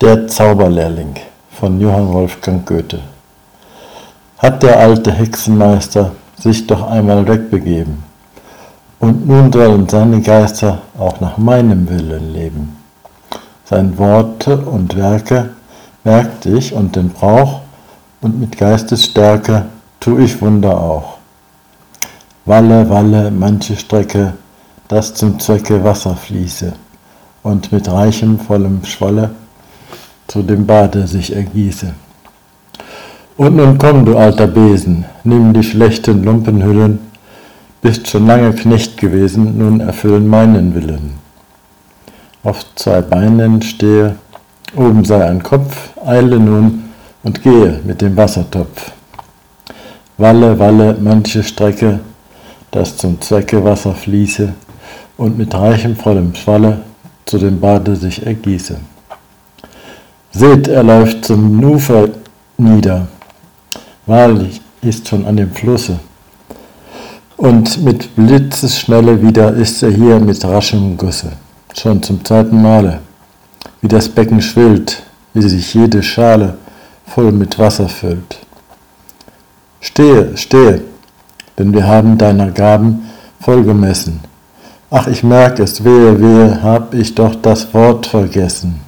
Der Zauberlehrling von Johann Wolfgang Goethe. Hat der alte Hexenmeister sich doch einmal wegbegeben, und nun sollen seine Geister auch nach meinem Willen leben. Sein Worte und Werke merkte ich und den Brauch, und mit Geistesstärke tu ich Wunder auch. Walle, walle, manche Strecke, dass zum Zwecke Wasser fließe, und mit reichem, vollem Schwolle zu dem Bade sich ergieße. Und nun komm, du alter Besen, nimm die schlechten Lumpenhüllen, bist schon lange Knecht gewesen, nun erfüllen meinen Willen. Auf zwei Beinen stehe, oben sei ein Kopf, eile nun und gehe mit dem Wassertopf. Walle, walle, manche Strecke, dass zum Zwecke Wasser fließe und mit reichem vollem Schwalle zu dem Bade sich ergieße. Seht, er läuft zum Ufer nieder. Wahrlich ist schon an dem Flusse. Und mit Blitzesschnelle wieder ist er hier mit raschem Gusse. Schon zum zweiten Male. Wie das Becken schwillt, wie sich jede Schale voll mit Wasser füllt. Stehe, stehe, denn wir haben deiner Gaben voll gemessen. Ach, ich merk es, wehe, wehe, hab ich doch das Wort vergessen.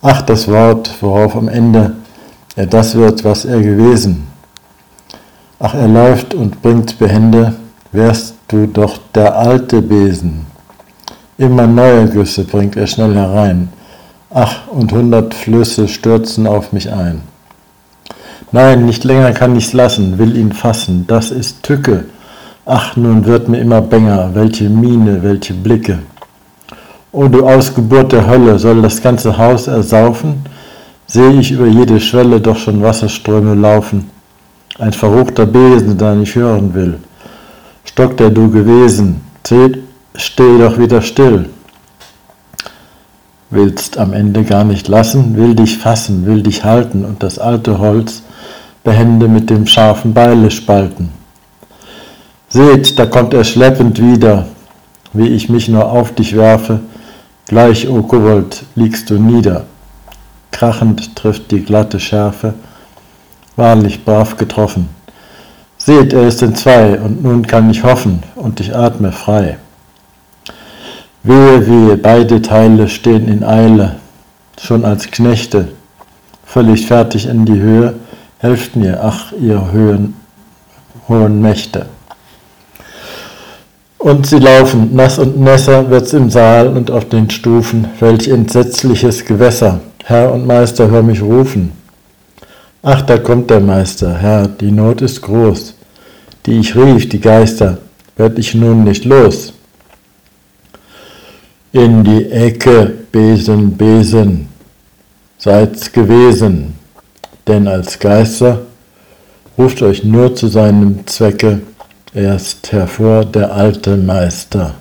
Ach, das Wort, worauf am Ende er das wird, was er gewesen. Ach, er läuft und bringt behende, wärst du doch der alte Besen. Immer neue Güsse bringt er schnell herein. Ach, und hundert Flüsse stürzen auf mich ein. Nein, nicht länger kann ich's lassen, will ihn fassen, das ist Tücke. Ach, nun wird mir immer bänger, welche Miene, welche Blicke. O du Ausgeburt der Hölle, soll das ganze Haus ersaufen? Sehe ich über jede Schwelle doch schon Wasserströme laufen. Ein verruchter Besen, der nicht hören will. Stock, der du gewesen, steh doch wieder still. Willst am Ende gar nicht lassen, will dich fassen, will dich halten und das alte Holz behende mit dem scharfen Beile spalten. Seht, da kommt er schleppend wieder, wie ich mich nur auf dich werfe, Gleich, o Kobold, liegst du nieder. Krachend trifft die glatte Schärfe, wahrlich brav getroffen. Seht, er ist in zwei, und nun kann ich hoffen, und ich atme frei. Wehe, wehe, beide Teile stehen in Eile, schon als Knechte, völlig fertig in die Höhe, helft mir, ach, ihr Höhen, hohen Mächte. Und sie laufen, nass und nässer wird's im Saal und auf den Stufen. Welch entsetzliches Gewässer! Herr und Meister, hör mich rufen. Ach, da kommt der Meister, Herr, die Not ist groß. Die ich rief, die Geister, werd ich nun nicht los. In die Ecke, Besen, Besen, seid's gewesen, denn als Geister ruft euch nur zu seinem Zwecke erst hervor der alte Meister.